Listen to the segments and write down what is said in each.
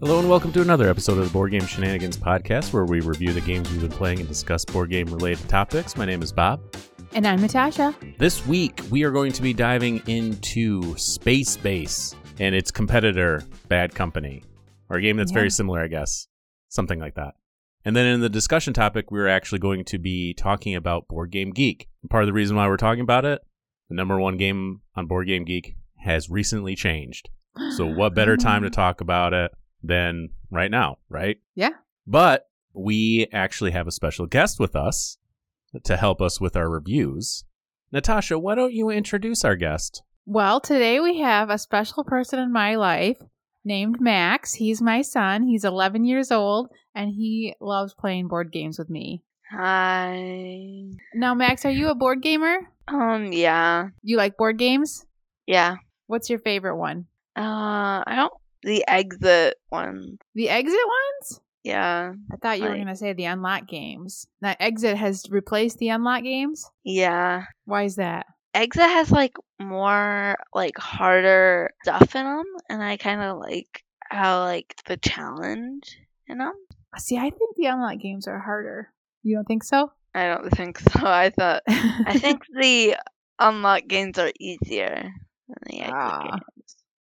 Hello and welcome to another episode of the Board Game Shenanigans podcast where we review the games we've been playing and discuss board game related topics. My name is Bob. And I'm Natasha. This week we are going to be diving into Space Base and its competitor, Bad Company, or a game that's Yeah. very similar, I guess. Something like that. And then in the discussion topic, we're actually going to be talking about Board Game Geek. Part of the reason why we're talking about it, the number one game on Board Game Geek has recently changed. So what better time to talk about it than right now, right? Yeah. But we actually have a special guest with us to help us with our reviews. Natasha, why don't you introduce our guest? Well, today we have a special person in my life named Max. He's my son. He's 11 years old and he loves playing board games with me. Hi. Now, Max, are you a board gamer? Um, yeah. You like board games? Yeah. What's your favorite one? Uh, I don't, the exit ones. The exit ones? Yeah. I thought you were going to say the unlock games. That exit has replaced the unlock games? Yeah. Why is that? Exit has like more, like harder stuff in them, and I kind of like how, like, the challenge in them. See, I think the unlock games are harder. You don't think so? I don't think so. I thought, I think the unlock games are easier than the exit Ah. games.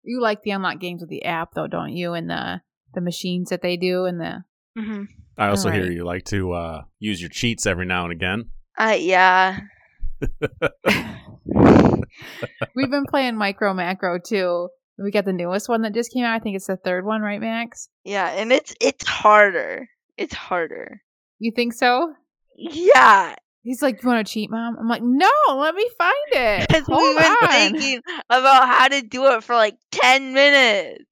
You like the unlock games with the app, though, don't you? And the the machines that they do and the hmm I also hear you like to uh, use your cheats every now and again. Uh, yeah. We've been playing Micro Macro too. We got the newest one that just came out. I think it's the third one, right, Max? Yeah, and it's, it's harder. It's harder. You think so? Yeah, He's like, "You want to cheat, mom?" I'm like, "No, let me find it." Because Hold we've been on." thinking about how to do it for like 10 minutes.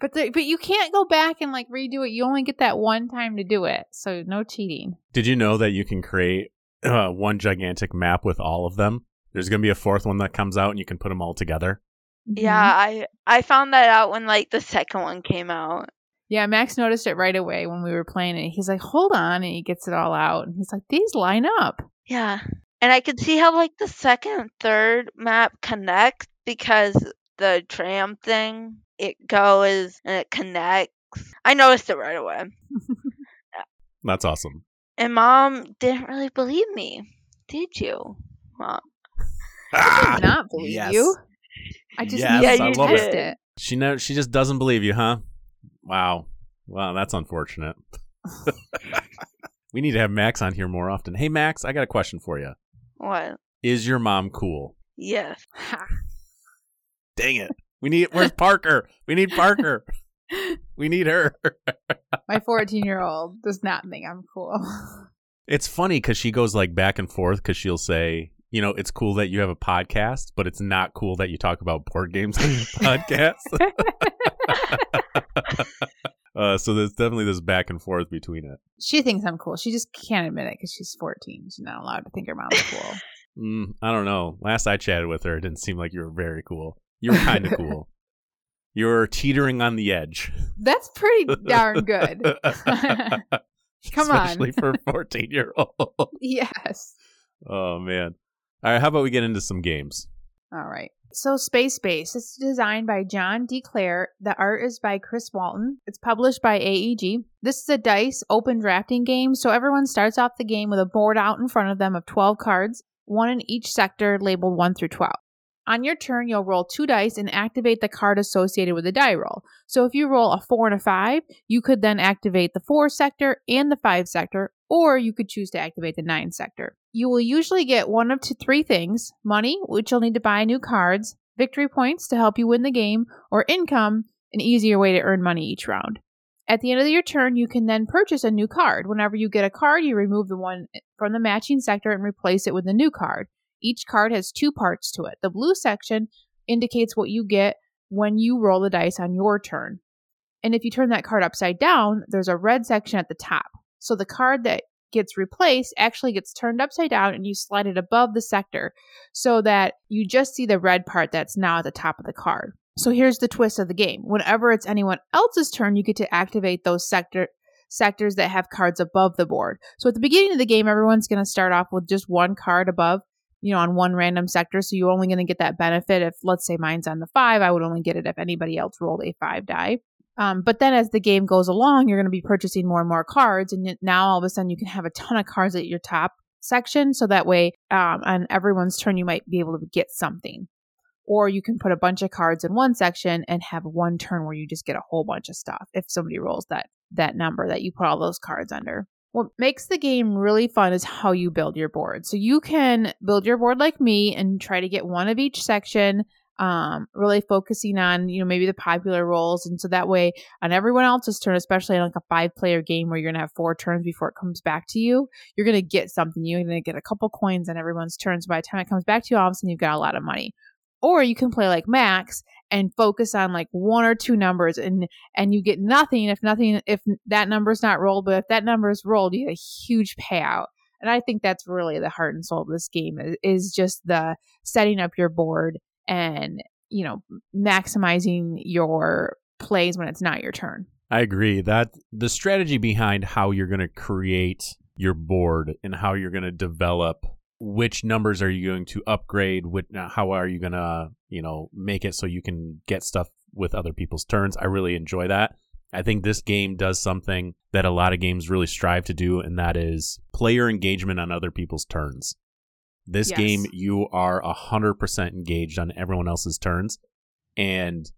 But the, but you can't go back and like redo it. You only get that one time to do it, so no cheating. Did you know that you can create uh, one gigantic map with all of them? There's going to be a fourth one that comes out and you can put them all together. Yeah, I I found that out when like the second one came out. Yeah, Max noticed it right away when we were playing it. He's like, "Hold on," and he gets it all out, and he's like, "These line up." Yeah. And I could see how like the second third map connect because the tram thing, it goes and it connects. I noticed it right away. That's awesome. And mom didn't really believe me. Did you? Mom? Ah! I did not believe yes. you. I just Yes, I you love it. it. She never, she just doesn't believe you, huh? Wow. Wow, that's unfortunate. we need to have Max on here more often. Hey Max, I got a question for you. What? Is your mom cool? Yes. Dang it. We need where's Parker? We need Parker. We need her. My 14 year old does not think I'm cool. It's funny because she goes like back and forth because she'll say, you know, it's cool that you have a podcast, but it's not cool that you talk about board games on your podcast. uh, so there's definitely this back and forth between it. she thinks I'm cool. She just can't admit it because she's 14. She's not allowed to think her mom's cool. Mm, I don't know. Last I chatted with her, it didn't seem like you were very cool. You were kind of cool. You were teetering on the edge. That's pretty darn good. Come on. Especially for a 14 year old. yes. Oh, man. All right, how about we get into some games? All right. So, Space Base. It's designed by John D. Clair. The art is by Chris Walton. It's published by AEG. This is a dice open drafting game. So, everyone starts off the game with a board out in front of them of 12 cards, one in each sector labeled 1 through 12. On your turn, you'll roll two dice and activate the card associated with the die roll. So, if you roll a 4 and a 5, you could then activate the 4 sector and the 5 sector, or you could choose to activate the 9 sector. You will usually get one of two, three things money, which you'll need to buy new cards, victory points to help you win the game, or income, an easier way to earn money each round. At the end of your turn, you can then purchase a new card. Whenever you get a card, you remove the one from the matching sector and replace it with a new card. Each card has two parts to it. The blue section indicates what you get when you roll the dice on your turn. And if you turn that card upside down, there's a red section at the top. So the card that gets replaced actually gets turned upside down and you slide it above the sector so that you just see the red part that's now at the top of the card. So here's the twist of the game. Whenever it's anyone else's turn, you get to activate those sector sectors that have cards above the board. So at the beginning of the game, everyone's going to start off with just one card above, you know, on one random sector. So you're only going to get that benefit if, let's say, mine's on the five. I would only get it if anybody else rolled a five die. Um, but then as the game goes along, you're going to be purchasing more and more cards, and now all of a sudden you can have a ton of cards at your top section. So that way, um, on everyone's turn, you might be able to get something. Or you can put a bunch of cards in one section and have one turn where you just get a whole bunch of stuff if somebody rolls that that number that you put all those cards under. What makes the game really fun is how you build your board. So you can build your board like me and try to get one of each section, um, really focusing on, you know, maybe the popular roles. And so that way on everyone else's turn, especially on like a five player game where you're going to have four turns before it comes back to you, you're going to get something. You're going to get a couple coins on everyone's turns. By the time it comes back to you, all of a sudden you've got a lot of money. Or you can play like Max and focus on like one or two numbers and and you get nothing if nothing if that number's not rolled, but if that number is rolled, you get a huge payout. And I think that's really the heart and soul of this game is, is just the setting up your board and you know maximizing your plays when it's not your turn. I agree that the strategy behind how you're going to create your board and how you're going to develop which numbers are you going to upgrade? What how are you going to you know make it so you can get stuff with other people's turns? I really enjoy that. I think this game does something that a lot of games really strive to do and that is player engagement on other people's turns. This yes. game you are 100% engaged on everyone else's turns and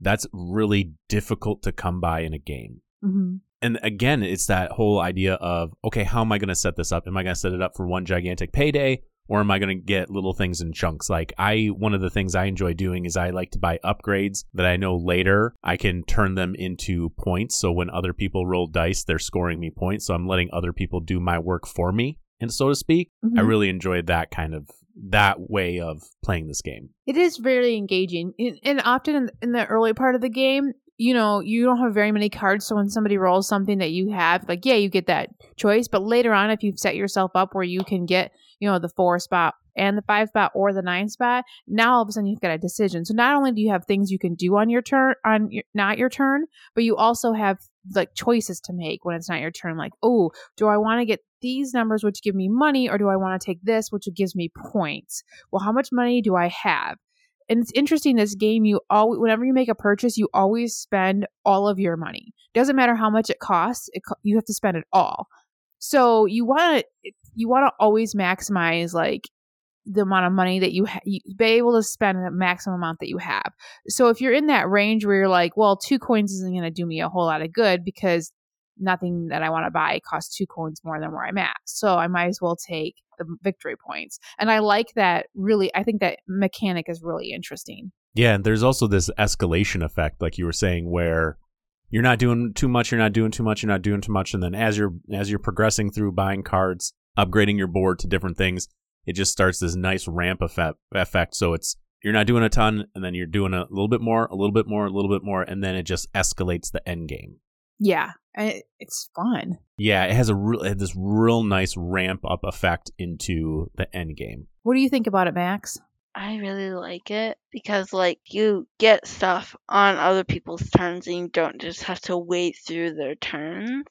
that's really difficult to come by in a game. Mm-hmm and again, it's that whole idea of okay, how am I going to set this up? Am I going to set it up for one gigantic payday, or am I going to get little things in chunks? Like I, one of the things I enjoy doing is I like to buy upgrades that I know later I can turn them into points. So when other people roll dice, they're scoring me points. So I'm letting other people do my work for me, and so to speak. Mm-hmm. I really enjoyed that kind of that way of playing this game. It is very engaging, and often in the early part of the game, you know, you don't have very many cards. So when somebody rolls something that you have, like, yeah, you get that choice. But later on, if you've set yourself up where you can get, you know, the four spot and the five spot or the nine spot, now all of a sudden you've got a decision. So not only do you have things you can do on your turn, on your, not your turn, but you also have like choices to make when it's not your turn. Like, oh, do I want to get these numbers, which give me money, or do I want to take this, which gives me points? Well, how much money do I have? And it's interesting this game you always whenever you make a purchase you always spend all of your money. Doesn't matter how much it costs it, you have to spend it all. So you want to you want to always maximize like the amount of money that you, ha- you be able to spend the maximum amount that you have. So if you're in that range where you're like well two coins isn't going to do me a whole lot of good because nothing that i want to buy costs two coins more than where i'm at so i might as well take the victory points. And I like that really I think that mechanic is really interesting. Yeah, and there's also this escalation effect like you were saying where you're not doing too much, you're not doing too much, you're not doing too much and then as you're as you're progressing through buying cards, upgrading your board to different things, it just starts this nice ramp effect effect so it's you're not doing a ton and then you're doing a little bit more, a little bit more, a little bit more and then it just escalates the end game. Yeah, it's fun. Yeah, it has a real this real nice ramp up effect into the end game. What do you think about it, Max? I really like it because like you get stuff on other people's turns and you don't just have to wait through their turns.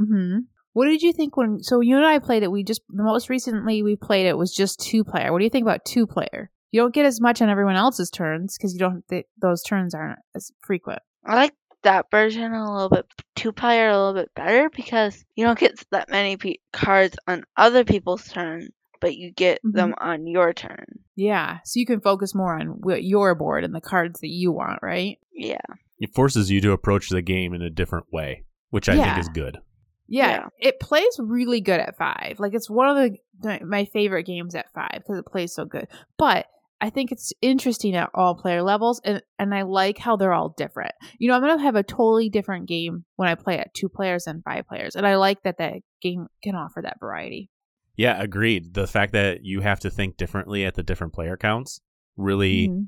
Mhm. What did you think when so you and I played it we just the most recently we played it was just two player. What do you think about two player? You don't get as much on everyone else's turns because you don't those turns aren't as frequent. I like that version a little bit two player a little bit better because you don't get that many pe- cards on other people's turn, but you get mm-hmm. them on your turn. Yeah, so you can focus more on your board and the cards that you want, right? Yeah. It forces you to approach the game in a different way, which I yeah. think is good. Yeah, yeah, it plays really good at five. Like it's one of the my favorite games at five because it plays so good. But I think it's interesting at all player levels and, and I like how they're all different. You know, I'm going to have a totally different game when I play at two players and five players. And I like that that game can offer that variety. Yeah, agreed. The fact that you have to think differently at the different player counts really, mm-hmm.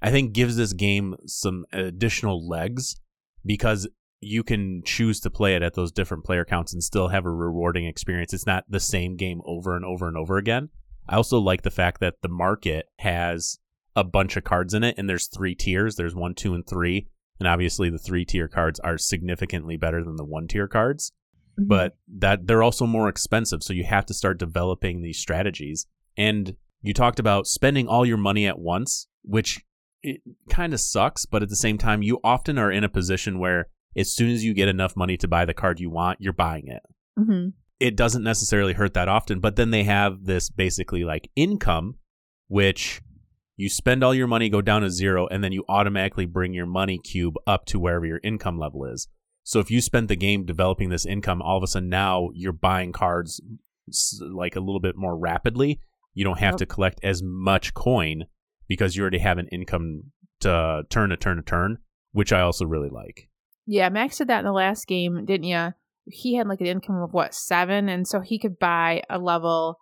I think, gives this game some additional legs because you can choose to play it at those different player counts and still have a rewarding experience. It's not the same game over and over and over again. I also like the fact that the market has a bunch of cards in it and there's three tiers. There's one, two, and three. And obviously the three tier cards are significantly better than the one tier cards. Mm-hmm. But that they're also more expensive. So you have to start developing these strategies. And you talked about spending all your money at once, which it kind of sucks, but at the same time, you often are in a position where as soon as you get enough money to buy the card you want, you're buying it. Mm-hmm. It doesn't necessarily hurt that often, but then they have this basically like income, which you spend all your money, go down to zero, and then you automatically bring your money cube up to wherever your income level is. So if you spent the game developing this income, all of a sudden now you're buying cards like a little bit more rapidly. You don't have Yep. to collect as much coin because you already have an income to turn a turn a turn, which I also really like. Yeah, Max did that in the last game, didn't you? He had like an income of what seven, and so he could buy a level,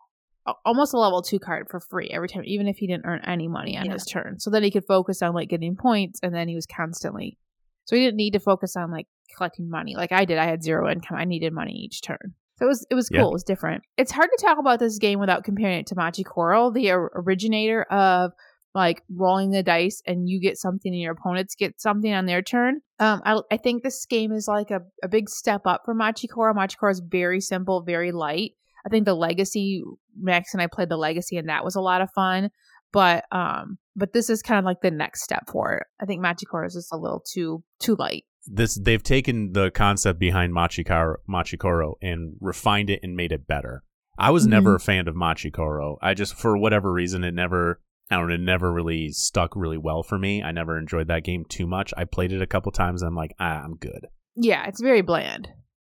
almost a level two card for free every time, even if he didn't earn any money on Yeah. his turn. So then he could focus on like getting points, and then he was constantly. So he didn't need to focus on like collecting money like I did. I had zero income. I needed money each turn. So it was it was Yeah. cool. It was different. It's hard to talk about this game without comparing it to Machi Koro, the originator of like rolling the dice and you get something and your opponents get something on their turn. Um, I, I think this game is like a, a big step up for Machikoro. Machikoro is very simple, very light. I think the Legacy, Max and I played the Legacy and that was a lot of fun. But um, but this is kind of like the next step for it. I think Machikoro is just a little too too light. This they've taken the concept behind Machikoro, Machikoro and refined it and made it better. I was Mhm. never a fan of Machikoro. I just for whatever reason it never I don't know, it never really stuck really well for me. I never enjoyed that game too much. I played it a couple times and I'm like, ah, I'm good. Yeah, it's very bland.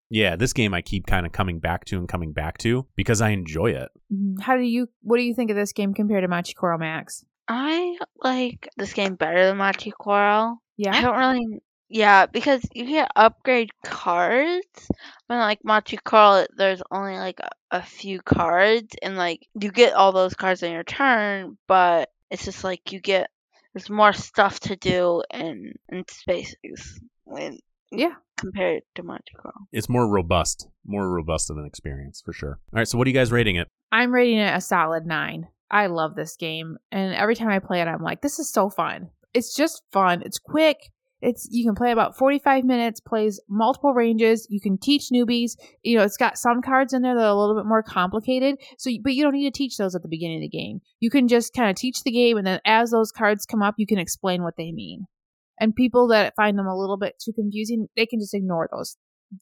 Yeah, this game I keep kind of coming back to and coming back to because I enjoy it. Mhm. How do you what do you think of this game compared to Machikoro Max? I like this game better than Machi Koro. Yeah. I don't really. Yeah, because you can upgrade cards. But like Machi Koro, there's only like a, a few cards, and like you get all those cards in your turn, but it's just like you get there's more stuff to do in in spaces when Yeah. compared to Machi Koro. It's more robust, more robust of an experience for sure. All right, so what are you guys rating it? I'm rating it a solid nine. I love this game, and every time I play it, I'm like, this is so fun. It's just fun. It's quick. It's you can play about 45 minutes. Plays multiple ranges. You can teach newbies. You know, it's got some cards in there that are a little bit more complicated. So, but you don't need to teach those at the beginning of the game. You can just kind of teach the game, and then as those cards come up, you can explain what they mean. And people that find them a little bit too confusing, they can just ignore those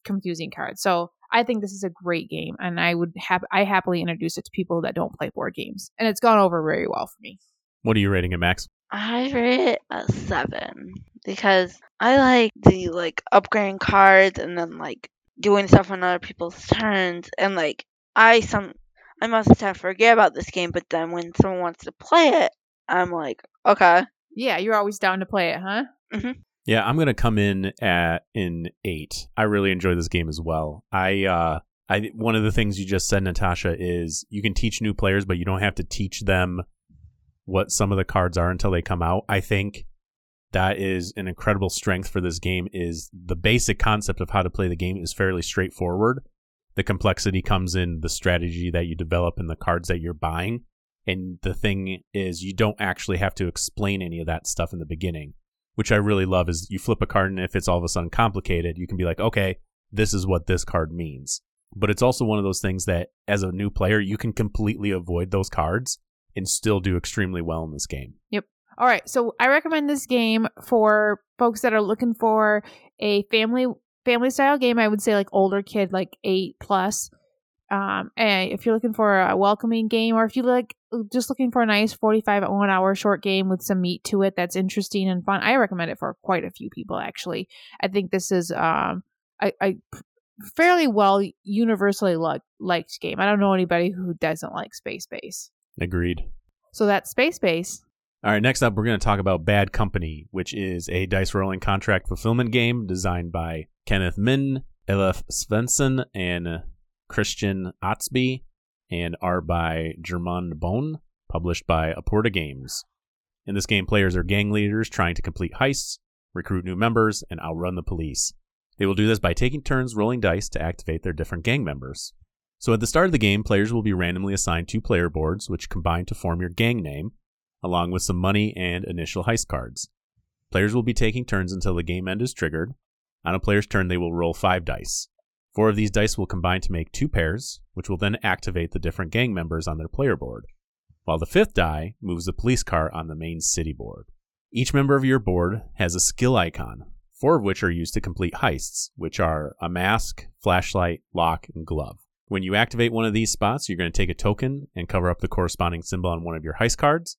confusing cards. So I think this is a great game, and I would have I happily introduce it to people that don't play board games, and it's gone over very well for me. What are you rating it, Max? I rate it a seven because I like the like upgrading cards and then like doing stuff on other people's turns and like I some I most of the time forget about this game, but then when someone wants to play it, I'm like, okay, Yeah, you're always down to play it, huh? Yeah, I'm gonna come in at an eight. I really enjoy this game as well. I uh I one of the things you just said, Natasha, is you can teach new players, but you don't have to teach them what some of the cards are until they come out. I think that is an incredible strength for this game is the basic concept of how to play the game is fairly straightforward. The complexity comes in the strategy that you develop and the cards that you're buying. And the thing is you don't actually have to explain any of that stuff in the beginning which I really love is you flip a card and if it's all of a sudden complicated, you can be like, okay, this is what this card means. But it's also one of those things that as a new player, you can completely avoid those cards and still do extremely well in this game. All right, so I recommend this game for folks that are looking for a family family style game. I would say like older kid, like eight plus. Um, and if you're looking for a welcoming game, or if you like just looking for a nice 45 one hour short game with some meat to it that's interesting and fun, I recommend it for quite a few people. Actually, I think this is um a, a fairly well universally lo- liked game. I don't know anybody who doesn't like Space Base. Agreed. So that's Space Base. All right, next up, we're going to talk about Bad Company, which is a dice rolling contract fulfillment game designed by Kenneth Min, Eilif Svensson, and Kristian Østby, and art by Gjermund Bohne, published by Aporta Games. In this game, players are gang leaders trying to complete heists, recruit new members, and outrun the police. They will do this by taking turns rolling dice to activate their different gang members. So at the start of the game, players will be randomly assigned two player boards, which combine to form your gang name, along with some money and initial heist cards. Players will be taking turns until the game end is triggered. On a player's turn, they will roll five dice. Four of these dice will combine to make two pairs, which will then activate the different gang members on their player board, while the fifth die moves the police car on the main city board. Each member of your board has a skill icon, four of which are used to complete heists, which are a mask, flashlight, lock, and glove. When you activate one of these spots, you're going to take a token and cover up the corresponding symbol on one of your heist cards.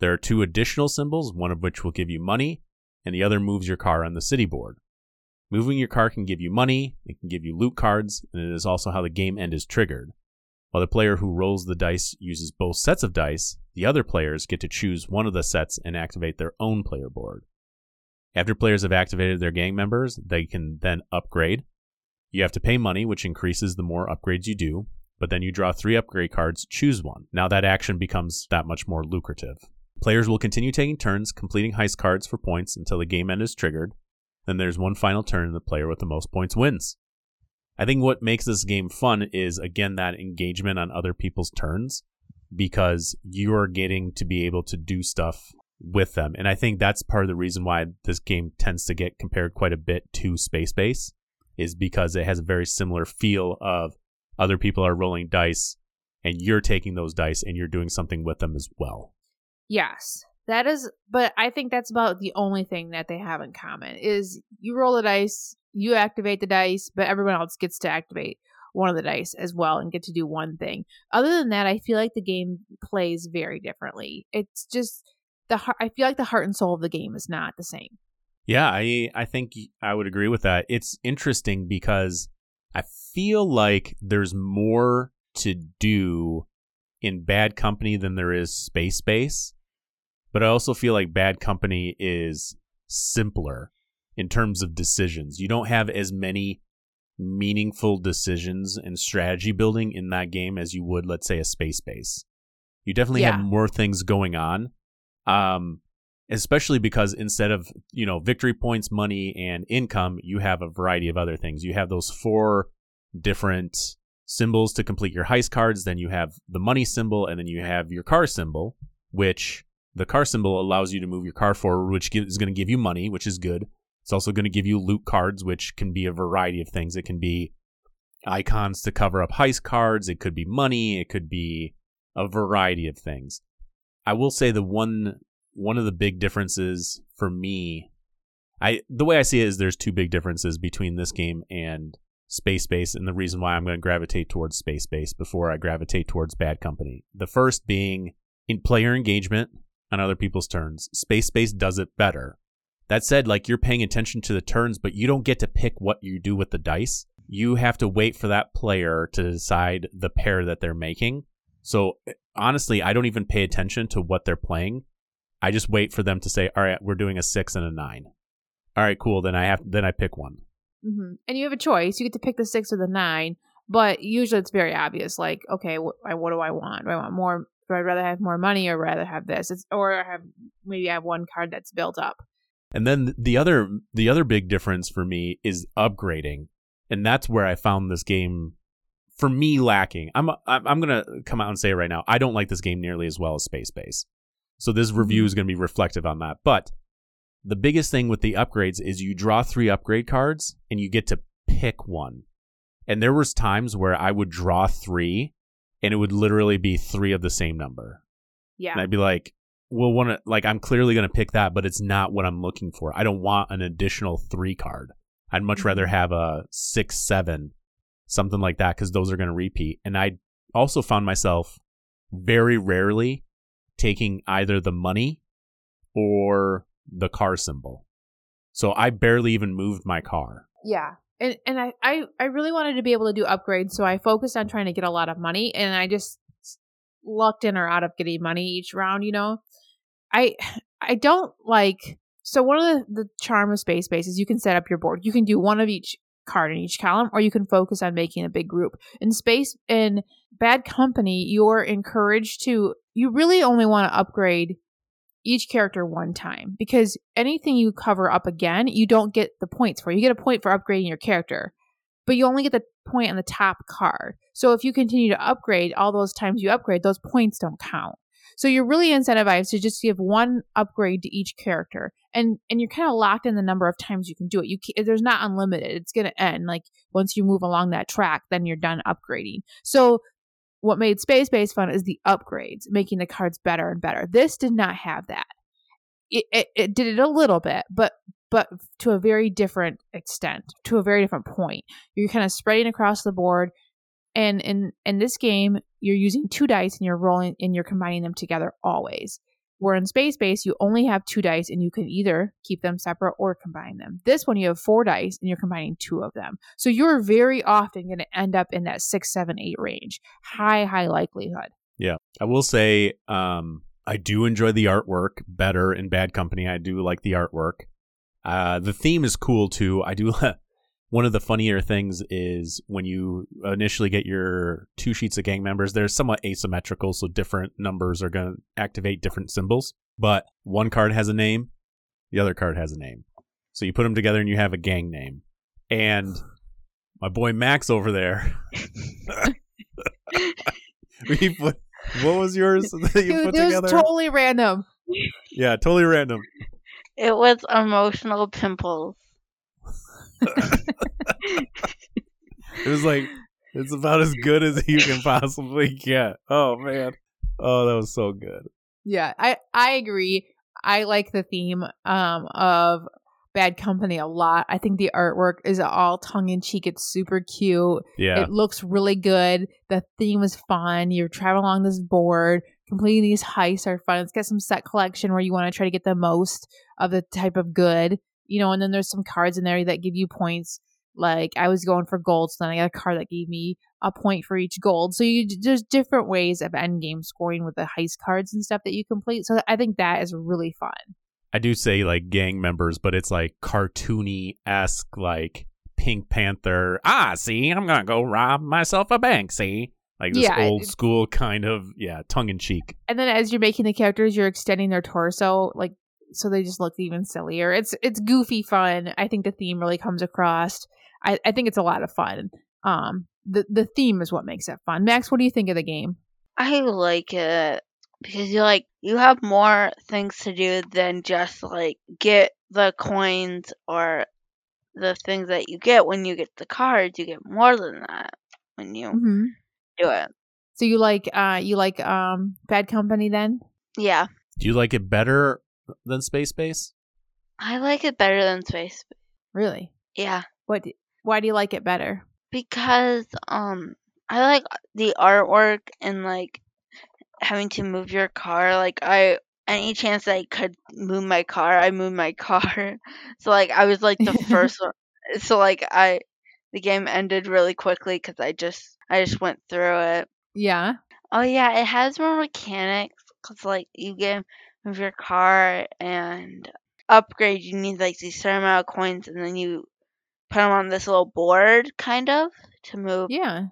There are two additional symbols, one of which will give you money, and the other moves your car on the city board. Moving your car can give you money, it can give you loot cards, and it is also how the game end is triggered. While the player who rolls the dice uses both sets of dice, the other players get to choose one of the sets and activate their own player board. After players have activated their gang members, they can then upgrade. You have to pay money, which increases the more upgrades you do, but then you draw three upgrade cards, choose one. Now that action becomes that much more lucrative. Players will continue taking turns completing heist cards for points until the game end is triggered. Then there's one final turn and the player with the most points wins. I think what makes this game fun is again that engagement on other people's turns because you are getting to be able to do stuff with them. And I think that's part of the reason why this game tends to get compared quite a bit to Space Base is because it has a very similar feel of other people are rolling dice and you're taking those dice and you're doing something with them as well. Yes. That is but I think that's about the only thing that they have in common is you roll the dice, you activate the dice, but everyone else gets to activate one of the dice as well and get to do one thing. Other than that, I feel like the game plays very differently. It's just the heart, I feel like the heart and soul of the game is not the same. Yeah, I I think I would agree with that. It's interesting because I feel like there's more to do in Bad Company than there is Space Base. But I also feel like Bad Company is simpler in terms of decisions. You don't have as many meaningful decisions and strategy building in that game as you would, let's say, a Space Base. You definitely Yeah. have more things going on. Um, especially because instead of you know victory points money and income you have a variety of other things you have those four different symbols to complete your heist cards then you have the money symbol and then you have your car symbol which the car symbol allows you to move your car forward which is going to give you money which is good. It's also going to give you loot cards which can be a variety of things. It can be icons to cover up heist cards. It could be money. It could be a variety of things. I will say the one one of the big differences for me I the way I see it is there's two big differences between this game and Space Base and the reason why I'm going to gravitate towards Space Base before I gravitate towards Bad Company. The first being in player engagement on other people's turns. Space Base does it better. That said, like you're paying attention to the turns, but you don't get to pick what you do with the dice. You have to wait for that player to decide the pair that they're making. So honestly, I don't even pay attention to what they're playing. I just wait for them to say, "All right, we're doing a six and a nine. All right, cool. Then I have then I pick one. hmm And you have a choice. You get to pick the six or the nine, but usually it's very obvious. Like, okay, what, what do I want? Do I want more? Do I rather have more money or rather have this? It's, or I have maybe I have one card that's built up. And then the other the other big difference for me is upgrading, and that's where I found this game for me lacking. I'm I'm I'm gonna come out and say it right now. I don't like this game nearly as well as Space Base. So this mm-hmm. review is gonna be reflective on that. But the biggest thing with the upgrades is you draw three upgrade cards and you get to pick one. And there was times where I would draw three, and it would literally be three of the same number. Yeah. And I'd be like, well, one of- like I'm clearly going to pick that, but it's not what I'm looking for. I don't want an additional three card. I'd much Mhm. rather have a six, seven, something like that, because those are going to repeat. And I also found myself very rarely taking either the money or the car symbol. So I barely even moved my car. Yeah. And and I, I I really wanted to be able to do upgrades, so I focused on trying to get a lot of money and I just lucked in or out of getting money each round, you know. I I don't like so one of the, the charm of space base is you can set up your board. You can do one of each card in each column or you can focus on making a big group. In space in bad company, you're encouraged to you really only want to upgrade each character one time because anything you cover up again, you don't get the points for. You get a point for upgrading your character, but you only get the point on the top card. So if you continue to upgrade all those times you upgrade, those points don't count. So you're really incentivized to just give one upgrade to each character, and and you're kind of locked in the number of times you can do it. You can, there's not unlimited. It's gonna end like once you move along that track, then you're done upgrading. So what made Space Base fun is the upgrades, making the cards better and better. This did not have that. it, it, it did it a little bit, but but to a very different extent, to a very different point. You're kind of spreading across the board, and in in this game, you're using two dice and you're rolling and you're combining them together always. Where in Space Base, you only have two dice and you can either keep them separate or combine them. This one, you have four dice and you're combining two of them. So you're very often going to end up in that six, seven, eight range. High, high likelihood. Yeah. I will say, um, I do enjoy the artwork better in Bad Company. I do like the artwork. Uh, the theme is cool too. I do. one of the funnier things is when you initially get your two sheets of gang members, they're somewhat asymmetrical, so different numbers are going to activate different symbols. But one card has a name, the other card has a name. So you put them together and you have a gang name. And my boy Max over there, he put, what was yours that you Dude, put it was together? totally random. yeah, totally random. It was emotional pimples. It was like it's about as good as you can possibly get. Oh man. Oh, that was so good. Yeah, I I agree. I like the theme um of Bad Company a lot. I think the artwork is all tongue in cheek. It's super cute. Yeah. It looks really good. The theme is fun. You're traveling along this board. Completing these heists are fun. It's got some set collection where you want to try to get the most of the type of good, you know. And then there's some cards in there that give you points. Like I was going for gold, so then I got a card that gave me a point for each gold. So you there's different ways of end game scoring with the heist cards and stuff that you complete. So I think that is really fun. I do say like gang members, but it's like cartoony esque, like Pink Panther. Ah, see, I'm gonna go rob myself a bank. See, like this Yeah, old school kind of yeah, tongue in cheek. And then as you're making the characters, you're extending their torso, like so they just look even sillier. It's it's goofy fun. I think the theme really comes across. I, I think it's a lot of fun. Um, the the theme is what makes it fun. Max, what do you think of the game? I like it because you like you have more things to do than just like get the coins or the things that you get when you get the cards. You get more than that when you Mm-hmm. do it. So you like uh you like um Bad Company then? Yeah, Do you like it better than Space Base? I like it better than Space. Really? Yeah, What? do- Why do you like it better? because um I like the artwork and like having to move your car. Like I any chance I could move my car, I moved my car. So like I was like the first one. So like I the game ended really quickly cuz I just I just went through it. Yeah. Oh yeah, it has more mechanics cuz like you get move your car and upgrade you need like these certain amount of coins and then you put them on this little board kind of to move Yeah.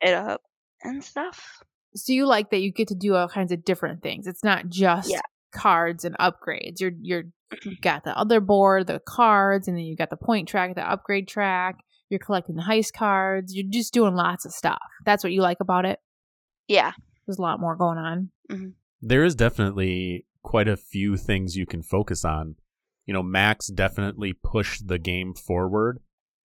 it up and stuff. So you like that you get to do all kinds of different things. It's not just Yeah. cards and upgrades. You're you're you got the other board, the cards, and then you got the point track, the upgrade track. You're collecting the heist cards. You're just doing lots of stuff. That's what you like about it. Yeah. There's a lot more going on. Mm-hmm. There is definitely quite a few things you can focus on. You know, Max definitely pushed the game forward.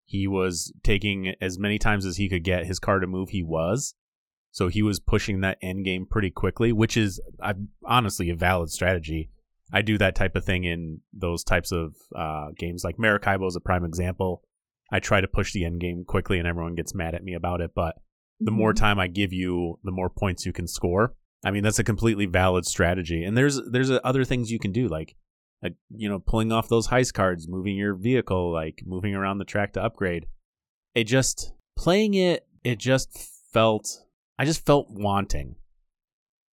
He was taking as many times as he could get his car to move, he was. So he was pushing that end game pretty quickly, which is uh, honestly a valid strategy. I do that type of thing in those types of uh, games, like Maracaibo is a prime example. I try to push the end game quickly, and everyone gets mad at me about it. But the more Mhm. time I give you, the more points you can score. I mean, that's a completely valid strategy. And there's there's uh, other things you can do, like, uh, you know, pulling off those heist cards, moving your vehicle, like moving around the track to upgrade. It just playing it, it just felt. I just felt wanting,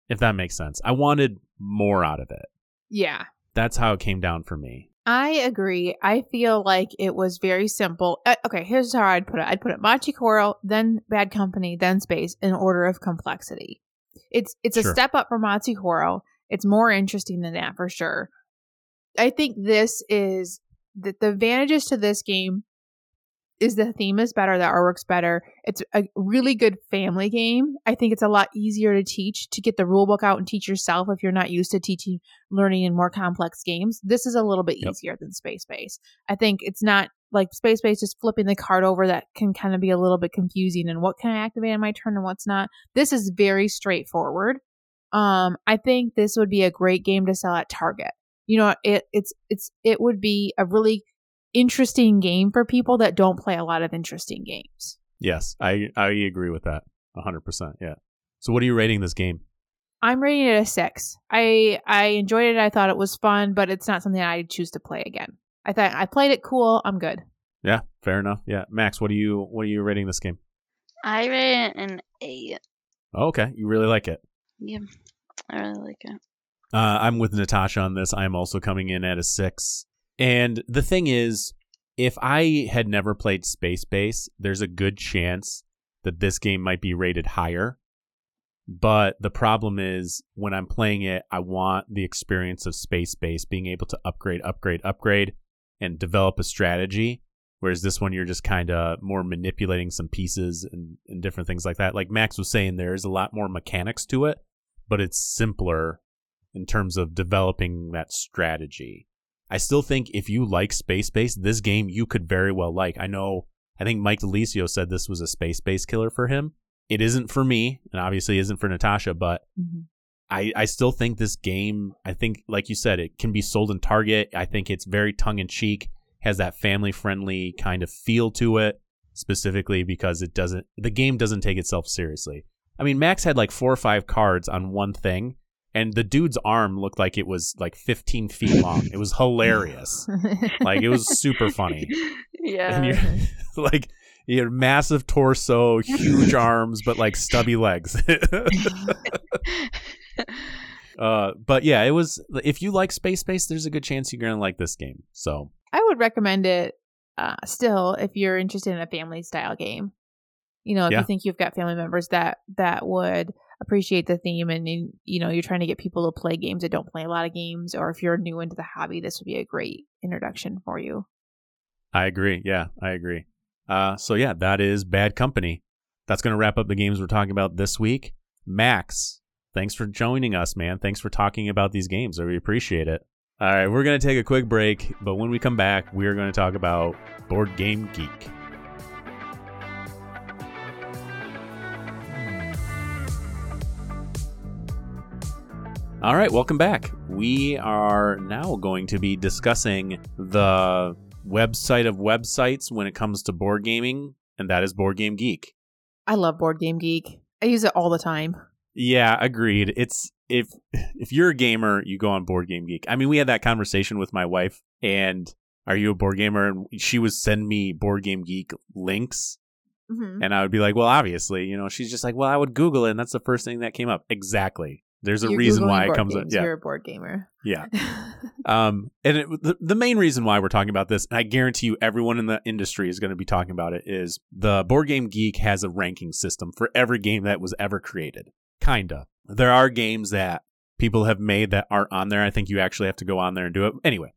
if that makes sense. I wanted more out of it. Yeah. That's how it came down for me. I agree. I feel like it was very simple. Uh, okay, here's how I'd put it. I'd put it Machi Koro, then Bad Company, then Space in order of complexity. It's it's a step up from Koro. It's more interesting than that for sure. I think this is the, the advantages to this game is the theme is better, the artwork's better. It's a really good family game. I think it's a lot easier to teach to get the rule book out and teach yourself if you're not used to teaching learning in more complex games. This is a little bit Yep. easier than Space Base. I think it's not like Space Base just flipping the card over that can kind of be a little bit confusing and what can I activate on my turn and what's not. This is very straightforward. Um, I think this would be a great game to sell at Target. you know, it it's it's it would be a really interesting game for people that don't play a lot of interesting games. Yes, I I agree with that. 100%. Yeah. So what are you rating this game? I'm rating it a six. I I enjoyed it. I thought it was fun, but it's not something I'd choose to play again. I thought I played it cool. I'm good. Yeah, fair enough. Yeah, Max, what are you what are you rating this game? I rate it an eight. Oh, okay, you really like it. Yeah, I really like it. Uh, I'm with Natasha on this. I'm also coming in at a six. And the thing is, if I had never played Space Base, there's a good chance that this game might be rated higher. But the problem is when I'm playing it, I want the experience of Space Base, being able to upgrade, upgrade, upgrade, and develop a strategy. Whereas this one, you're just kind of more manipulating some pieces and, and different things like that. Like Max was saying, there's a lot more mechanics to it, but it's simpler in terms of developing that strategy. I still think if you like Space Base, this game you could very well like. I know, I think Mike DiLisio said this was a Space Base killer for him. It isn't for me, and obviously isn't for Natasha, but Mm-hmm. I, I still think this game, I think, like you said, it can be sold in Target. I think it's very tongue in cheek, has that family friendly kind of feel to it, specifically because it doesn't, the game doesn't take itself seriously. I mean, Max had like four or five cards on one thing, and the dude's arm looked like it was like 15 feet long. It was hilarious. like, it was super funny. Yeah. Like, you had massive torso, huge arms, but like stubby legs. uh, but yeah, it was. If you like Space Base, there's a good chance you're gonna like this game. So I would recommend it uh, still if you're interested in a family style game. You know, if Yeah. you think you've got family members that that would appreciate the theme, and you you know you're trying to get people to play games that don't play a lot of games, or if you're new into the hobby, this would be a great introduction for you. I agree. Yeah, I agree. Uh, so yeah, that is Bad Company. That's gonna wrap up the games we're talking about this week. Max, thanks for joining us, man. Thanks for talking about these games. I really appreciate it. All right, we're gonna take a quick break, but when we come back, we are gonna talk about Board Game Geek. All right, welcome back. We are now going to be discussing the website of websites when it comes to board gaming, and that is Board Game Geek. I love Board Game Geek. I use it all the time. Yeah, agreed. It's if if you're a gamer, you go on Board Game Geek. I mean, we had that conversation with my wife, and are you a board gamer? And she would send me Board Game Geek links, hmm and I would be like, well, obviously, you know. She's just like, well, I would Google it, and that's the first thing that came up. Exactly. There's a You're reason Googling why it comes up. Yeah, You're a board gamer. yeah. Um, and it, the, the main reason why we're talking about this, and I guarantee you everyone in the industry is going to be talking about it, is the Board Game Geek has a ranking system for every game that was ever created. Kinda. There are games that people have made that aren't on there. I think you actually have to go on there and do it. Anyway,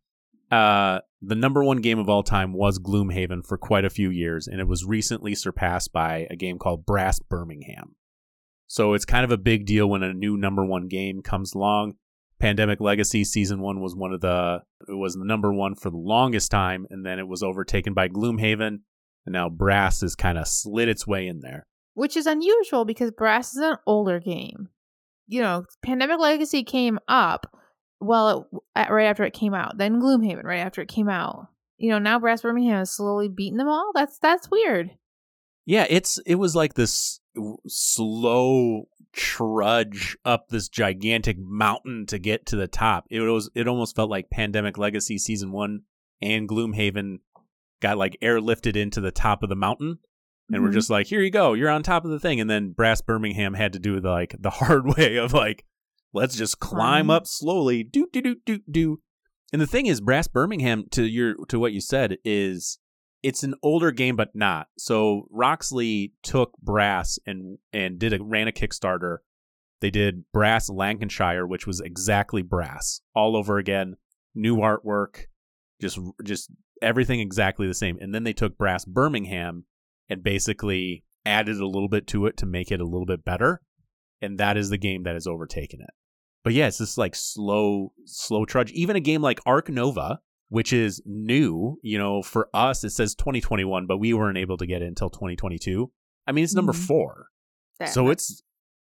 uh, the number one game of all time was Gloomhaven for quite a few years, and it was recently surpassed by a game called Brass Birmingham. So it's kind of a big deal when a new number one game comes along. Pandemic Legacy season one was one of the it was the number one for the longest time, and then it was overtaken by Gloomhaven, and now Brass has kind of slid its way in there. Which is unusual because Brass is an older game. You know, Pandemic Legacy came up well at, right after it came out. Then Gloomhaven right after it came out. You know, now Brass Birmingham has slowly beaten them all. That's that's weird. Yeah, it's it was like this slow trudge up this gigantic mountain to get to the top. It was it almost felt like Pandemic Legacy season 1 and Gloomhaven got like airlifted into the top of the mountain and we're Mhm. just like, "Here you go. You're on top of the thing." And then Brass Birmingham had to do the like the hard way of like, "Let's just climb Climb. up slowly." Do do do do do. And the thing is Brass Birmingham to your to what you said is it's an older game but not. So Roxley took Brass and and did a ran a Kickstarter. They did Brass Lancashire, which was exactly Brass all over again, new artwork, just just everything exactly the same. And then they took Brass Birmingham and basically added a little bit to it to make it a little bit better. And that is the game that has overtaken it. But yeah, it's this like slow, slow trudge. Even a game like Ark Nova, which is new, you know, for us it says 2021, but we weren't able to get it until 2022. I mean, it's number Mhm. four, That- so that- it's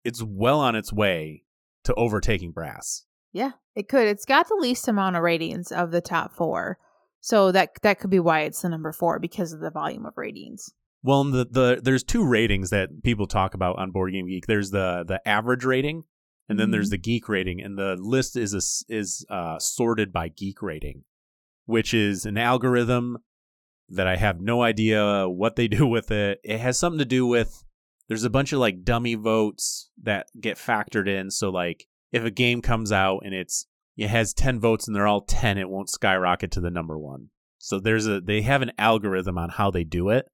it's well on its way to overtaking Brass. Yeah, it could. It's got the least amount of ratings of the top four. So that that could be why it's the number four because of the volume of ratings. Well, the the there's two ratings that people talk about on Board Game Geek. There's the the average rating, and then there's Mhm. the geek rating, and the list is a is uh, sorted by geek rating, which is an algorithm that I have no idea what they do with it. It has something to do with there's a bunch of like dummy votes that get factored in. So like if a game comes out and it's it has 10 votes and they're all 10, it won't skyrocket to the number 1. So there's a they have an algorithm on how they do it.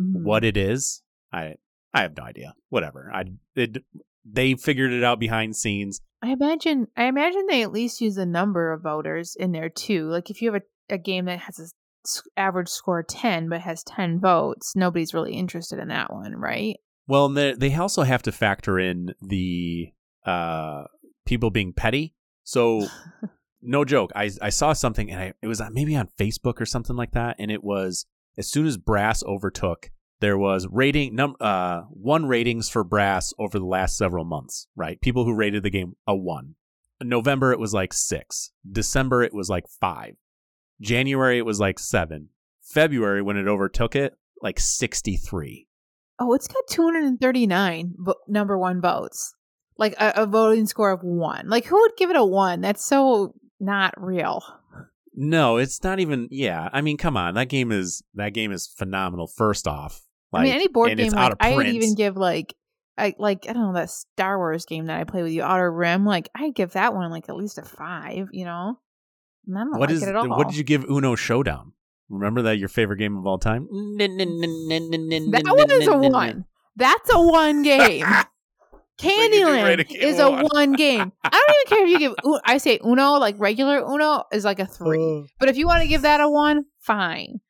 Mhm. What it is, I I have no idea. Whatever. I it, they figured it out behind scenes. I imagine I imagine they at least use a number of voters in there too. Like if you have a, a game that has a average score of 10 but has 10 votes, nobody's really interested in that one, right? Well, and they they also have to factor in the uh people being petty. So no joke, I I saw something and I, it was maybe on Facebook or something like that, and it was as soon as Brass overtook, there was rating num uh one ratings for Brass over the last several months. Right, people who rated the game a one. In November it was like six. December it was like five. January it was like seven. February when it overtook it like sixty three. Oh, it's got 239 vo- number one votes. Like a, a voting score of one. Like who would give it a one? That's so not real. No, it's not even. Yeah, I mean, come on, that game is that game is phenomenal. First off, I mean, any board game, like, I would even give like, I like I don't know that Star Wars game that I play with you, Outer Rim. Like I give that one like at least a five. You know, and I don't What like is it at all. what did you give Uno Showdown? Remember that your favorite game of all time? That one is a one. That's a one game. Do rate a Candyland game is a a one. one game. I don't even care if you give. I say Uno, like regular Uno, is like a three. Mm. But if you want to give that a one, fine.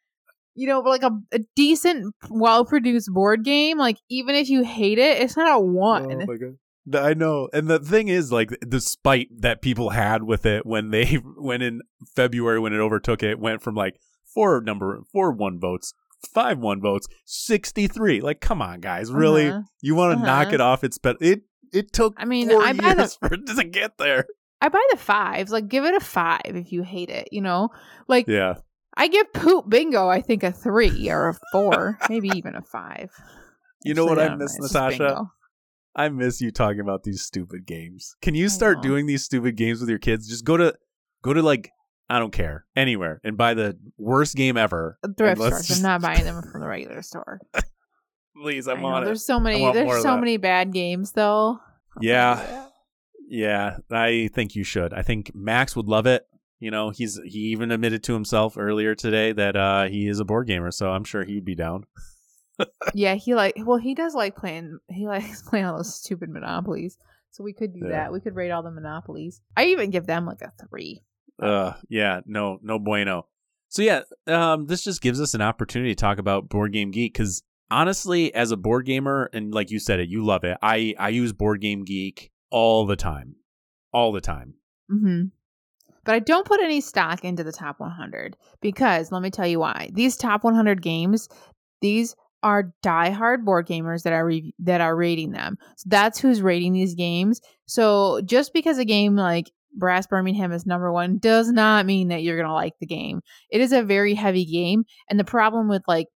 You know, like a, a decent, well produced board game, like even if you hate it, it's not a one. Oh my god. I know. And the thing is, like, the spite that people had with it when they, when in February, when it overtook it, went from like four number, four one votes, five one votes, 63. Like, come on, guys. Really? Uh-huh. You want to knock Uh-huh. it off? It's better. It, it took I mean, I buy the- for it to get there. I buy the fives. Like, give it a five if you hate it. You know, like Yeah. I give Poop Bingo, I think a three or a four, maybe even a five. You know Actually, what I know, miss, Natasha? Bingo. I miss you talking about these stupid games. Can you start doing these stupid games with your kids? Just go to, go to like, I don't care, anywhere, and buy the worst game ever. Thrift stores. just- I'm not buying them from the regular store. Please, I'm on it. There's so many. There's so many bad games though. Yeah. Yeah, I think you should. I think Max would love it. You know, he's he even admitted to himself earlier today that uh he is a board gamer, so I'm sure he'd be down. Yeah, he like. Well, he does like playing. He likes playing all those stupid monopolies. So we could do Yeah. that. We could rate all the monopolies. I even give them like a three. Uh yeah, no no bueno. So yeah, um this just gives us an opportunity to talk about Board Game Geek cuz honestly as a board gamer and like you said it, you love it. I I use Board Game Geek all the time. All the time. Mm-hmm. But I don't put any stock into the top 100 because let me tell you why. These top 100 games, these are diehard board gamers that are re- that are rating them. So that's who's rating these games. So just because a game like Brass Birmingham is number one does not mean that you're gonna like the game. It is a very heavy game, and the problem with like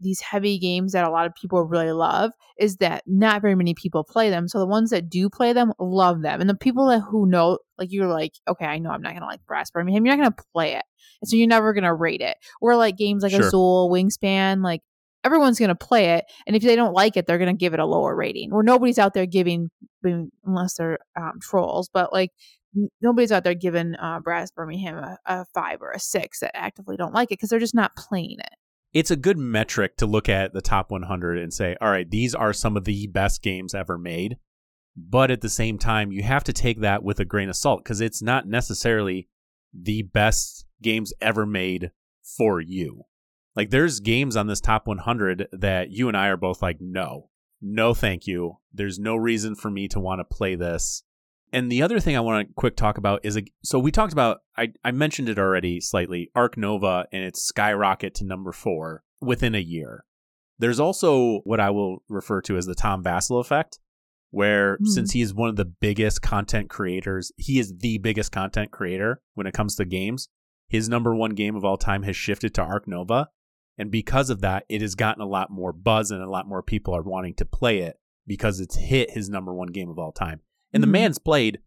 these heavy games that a lot of people really love is that not very many people play them. So the ones that do play them love them. And the people that who know, like you're like, okay, I know I'm not gonna like Brass Birmingham. You're not gonna play it, and so you're never gonna rate it. Or like games like Sure. Azul, Wingspan, like everyone's gonna play it, and if they don't like it, they're gonna give it a lower rating. Or nobody's out there giving, unless they're um, trolls, but like nobody's out there giving uh, Brass Birmingham a, a five or a six that actively don't like it because they're just not playing it. It's a good metric to look at the top 100 and say, "All right, these are some of the best games ever made." But at the same time, you have to take that with a grain of salt because it's not necessarily the best games ever made for you. Like there's games on this top 100 that you and I are both like, no, no, thank you. There's no reason for me to want to play this. And the other thing I want to quick talk about is a, so we talked about I, I mentioned it already slightly Ark Nova and its skyrocket to number four within a year. There's also what I will refer to as the Tom Vasel effect. where Hmm. since he is one of the biggest content creators, he is the biggest content creator when it comes to games. His number one game of all time has shifted to Ark Nova. And because of that, it has gotten a lot more buzz and a lot more people are wanting to play it because it's hit his number one game of all time. And the man's played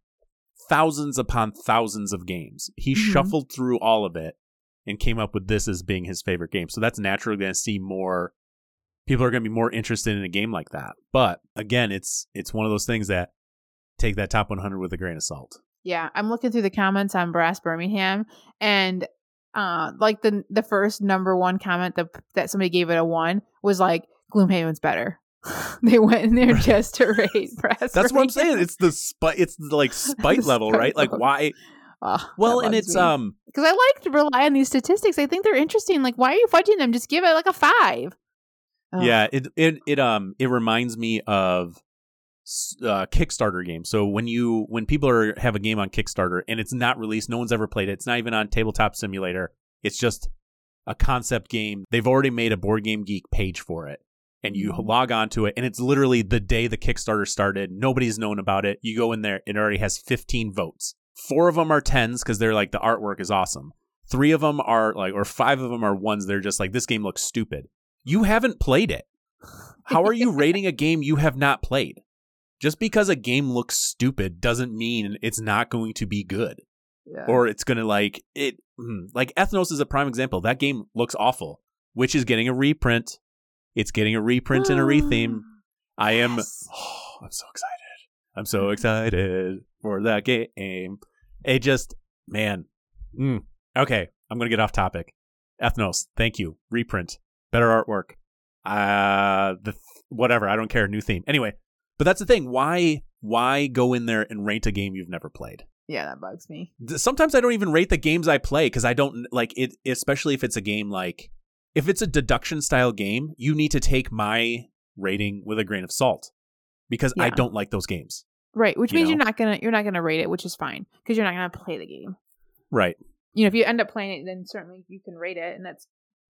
thousands upon thousands of games. He Mhm. shuffled through all of it and came up with this as being his favorite game. So that's naturally going to see more people are going to be more interested in a game like that. But again, it's it's one of those things that take that top 100 with a grain of salt. Yeah, I'm looking through the comments on Brass Birmingham, and uh, like the the first number one comment that that somebody gave it a one was like Gloomhaven's better. they went in there just to rate Brass. That's what I'm saying. It's the spite it's the, like spite level, spite right? Like why Oh, Well, and it's me. um because I like to rely on these statistics. I think they're interesting. Like, why are you fudging them? Just give it like a five. Ugh. Yeah, it it it um it reminds me of uh, Kickstarter games. So when you when people are have a game on Kickstarter and it's not released, no one's ever played it. It's not even on Tabletop Simulator. It's just a concept game. They've already made a Board Game Geek page for it, and you log on to it, and it's literally the day the Kickstarter started. Nobody's known about it. You go in there, it already has 15 votes. Four of them are tens because they're like the artwork is awesome. Three of them are like, or five of them are ones. They're just like this game looks stupid. You haven't played it. How are you rating a game you have not played? Just because a game looks stupid doesn't mean it's not going to be good Yeah. or it's going to like it hmm, like Ethnos is a prime example. That game looks awful, which is getting a reprint. It's getting a reprint and a retheme. I am Yes. oh, I'm so excited. I'm so excited for that game. It just man. Mm. Okay, I'm going to get off topic. Ethnos, thank you. Reprint. Better artwork. Uh the whatever, I don't care, new theme. Anyway, but that's the thing. Why why go in there and rate a game you've never played? Yeah, that bugs me. sometimes I don't even rate the games I play because I don't like it. Especially if it's a game like if it's a deduction style game, you need to take my rating with a grain of salt because I don't like those games. Right, which You means know? you're not gonna you're not gonna rate it, which is fine because you're not gonna play the game. Right. You know, if you end up playing it, then certainly you can rate it, and that's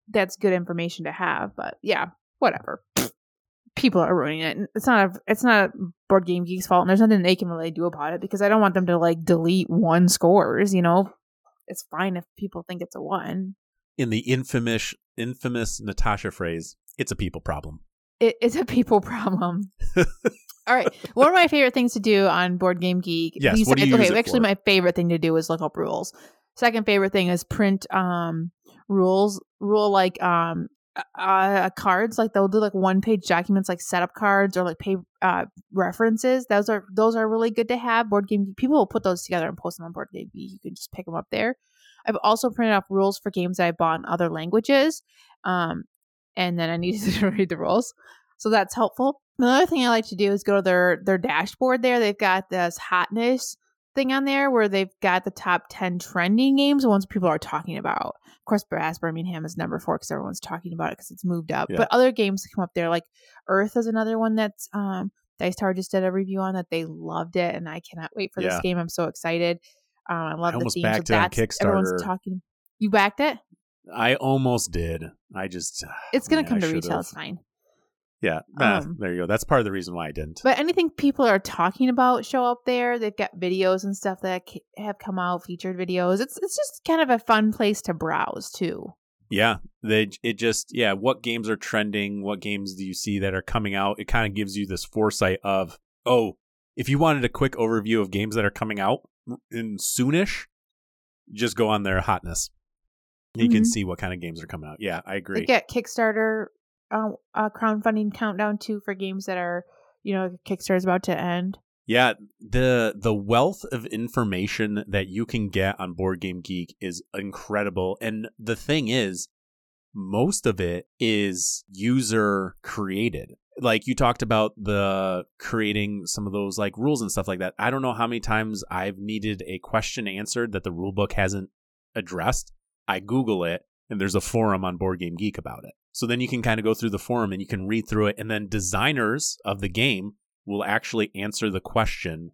that's good information to have. But yeah, whatever. People are ruining it. and It's not a it's not a board game geek's fault, and there's nothing they can really do about it because I don't want them to like delete one scores. You know, it's fine if people think it's a one. In the infamous infamous Natasha phrase, it's a people problem. It, it's a people problem. All right. One of my favorite things to do on Board Game Geek. Yes, these- what do you okay, actually, for? my favorite thing to do is look up rules. Second favorite thing is print um rules, rule like um uh cards. Like they'll do like one page documents, like setup cards or like pay uh references. Those are those are really good to have. Board Game Geek people will put those together and post them on Board Game Geek. You can just pick them up there. I've also printed up rules for games that I bought in other languages. Um, and then I needed to read the rules. So that's helpful. Another thing I like to do is go to their their dashboard there. They've got this hotness thing on there where they've got the top 10 trending games, the ones people are talking about. Of course, Brass Birmingham is number four because everyone's talking about it because it's moved up. Yeah. But other games come up there, like Earth is another one that's um, Dice Tower just did a review on that. They loved it, and I cannot wait for Yeah. this game. I'm so excited. Um, I love the almost themes. backed so it on that's everyone's talking. You backed it? I almost did. I just It's gonna come I to should've. retail. It's fine. yeah. nah, Um, there you go. That's part of the reason why I didn't. But anything people are talking about show up there. They've got videos and stuff that have come out, featured videos. It's it's just kind of a fun place to browse too. Yeah, they it just yeah, what games are trending? What games do you see that are coming out? It kind of gives you this foresight of oh, if you wanted a quick overview of games that are coming out in soonish, just go on their hotness. You can Mhm. see what kind of games are coming out. Yeah, I agree. Get Kickstarter uh, uh, crowdfunding countdown too for games that are you know Kickstarter's about to end. Yeah, the the wealth of information that you can get on Board Game Geek is incredible. And the thing is, most of it is user created. Like you talked about the creating some of those like rules and stuff like that. I don't know how many times I've needed a question answered that the rule book hasn't addressed. I Google it and there's a forum on Board Game Geek about it. So then you can kind of go through the forum and you can read through it and then designers of the game will actually answer the question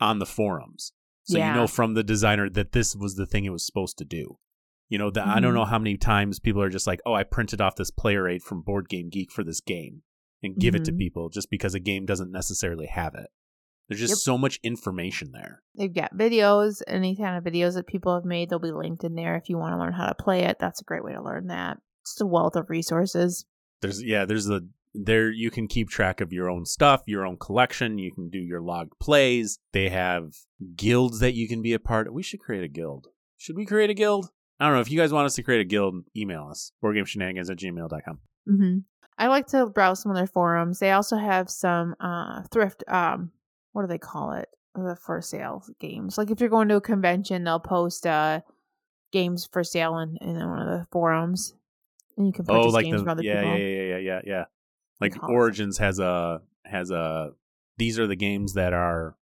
on the forums. So Yeah. you know from the designer that this was the thing it was supposed to do. You know, that I don't know mm-hmm. how many times people are just like, "Oh, I printed off this player aid from Board Game Geek for this game." And give it to Mhm. people just because a game doesn't necessarily have it. There's just Yep. so much information there. They've got videos, any kind of videos that people have made, they'll be linked in there if you want to learn how to play it. That's a great way to learn that. It's a wealth of resources. There's yeah, there's a there you can keep track of your own stuff, your own collection, you can do your logged plays. They have guilds that you can be a part of. We should create a guild. Should we create a guild? I don't know. If you guys want us to create a guild, email us. BoardGameShenanigans at gmail.com. Mm hmm I like to browse some of their forums. They also have some uh, thrift. Um, what do they call it? The for sale games. Like if you're going to a convention, they'll post uh, games for sale in, in one of the forums, and you can purchase Oh, like games the from other yeah, people. yeah, yeah, yeah, yeah, yeah. Like. Origins has a has a these are the games that are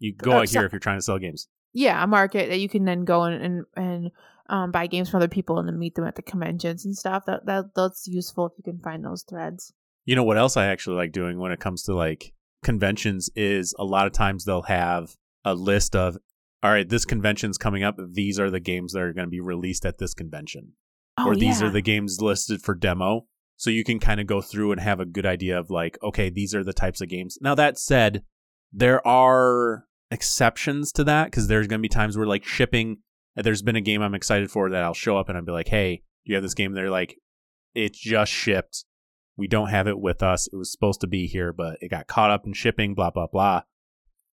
you go out so- here if you're trying to sell games. yeah, a market that you can then go and and, and um, buy games from other people and then meet them at the conventions and stuff. That that that's useful if you can find those threads. You know what else I actually like doing when it comes to like conventions is a lot of times they'll have a list of all right, this convention's coming up. These are the games that are going to be released at this convention. Oh, or these yeah. are the games listed for demo. So you can kind of go through and have a good idea of like, okay, these are the types of games. Now that said, there are exceptions to that because there's going to be times where like shipping, there's been a game I'm excited for that I'll show up and I'll be like, hey, do you have this game? They're like, it just shipped. We don't have it with us. It was supposed to be here, but it got caught up in shipping, blah, blah, blah.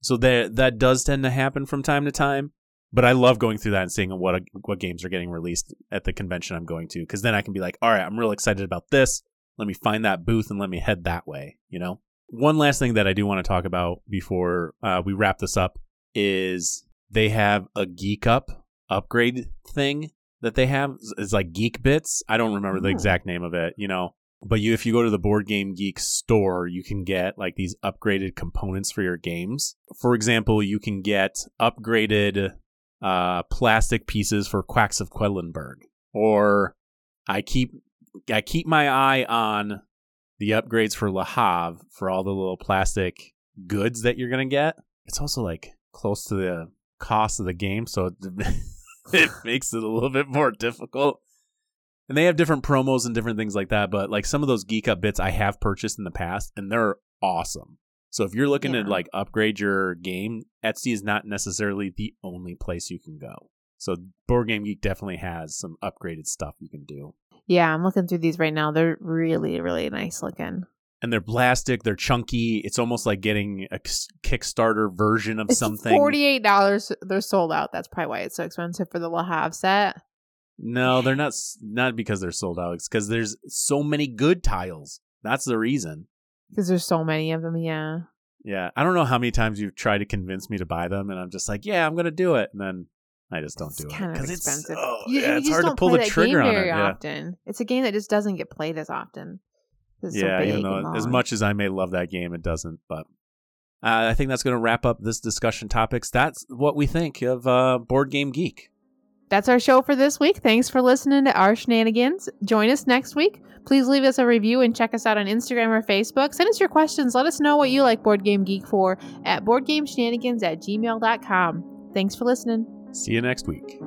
So that that does tend to happen from time to time. But I love going through that and seeing what what games are getting released at the convention I'm going to, because then I can be like, all right, I'm real excited about this. Let me find that booth and let me head that way. You know. One last thing that I do want to talk about before uh, we wrap this up is they have a Geek Up upgrade thing that they have. is like Geek Bits. I don't remember the Oh. exact name of it. You know. But you, if you go to the Board Game Geek store, you can get like these upgraded components for your games. For example, you can get upgraded uh, plastic pieces for Quacks of Quedlinburg, or I keep I keep my eye on the upgrades for Le Havre for all the little plastic goods that you're gonna get. It's also like close to the cost of the game, so it, makes it a little bit more difficult. And they have different promos and different things like that, but like some of those geek up bits I have purchased in the past and they're awesome. So if you're looking Yeah. to like upgrade your game, Etsy is not necessarily the only place you can go. So Board Game Geek definitely has some upgraded stuff you can do. Yeah, I'm looking through these right now. They're really, really nice looking. And they're plastic, they're chunky. It's almost like getting a Kickstarter version of It's something. forty eight dollars. They're sold out. That's probably why it's so expensive for the Le Havre set. No, they're not. Not because they're sold out. It's because there's so many good tiles. That's the reason. Because there's so many of them. Yeah. Yeah, I don't know how many times you've tried to convince me to buy them, and I'm just like, yeah, I'm gonna do it, and then I just don't it's do it kind of 'Cause expensive. It's, oh, you, yeah, you it's hard to pull the trigger on very it. Yeah, often. It's a game that just doesn't get played as often. So yeah. Even though as much as I may love that game, it doesn't. But uh, I think that's gonna wrap up this discussion topics. That's what we think of uh, Board Game Geek. That's our show for this week. Thanks for listening to our shenanigans. Join us next week. Please leave us a review and check us out on Instagram or Facebook. Send us your questions. Let us know what you like Board Game Geek for at boardgameshenanigans at gmail.com. Thanks for listening. See you next week.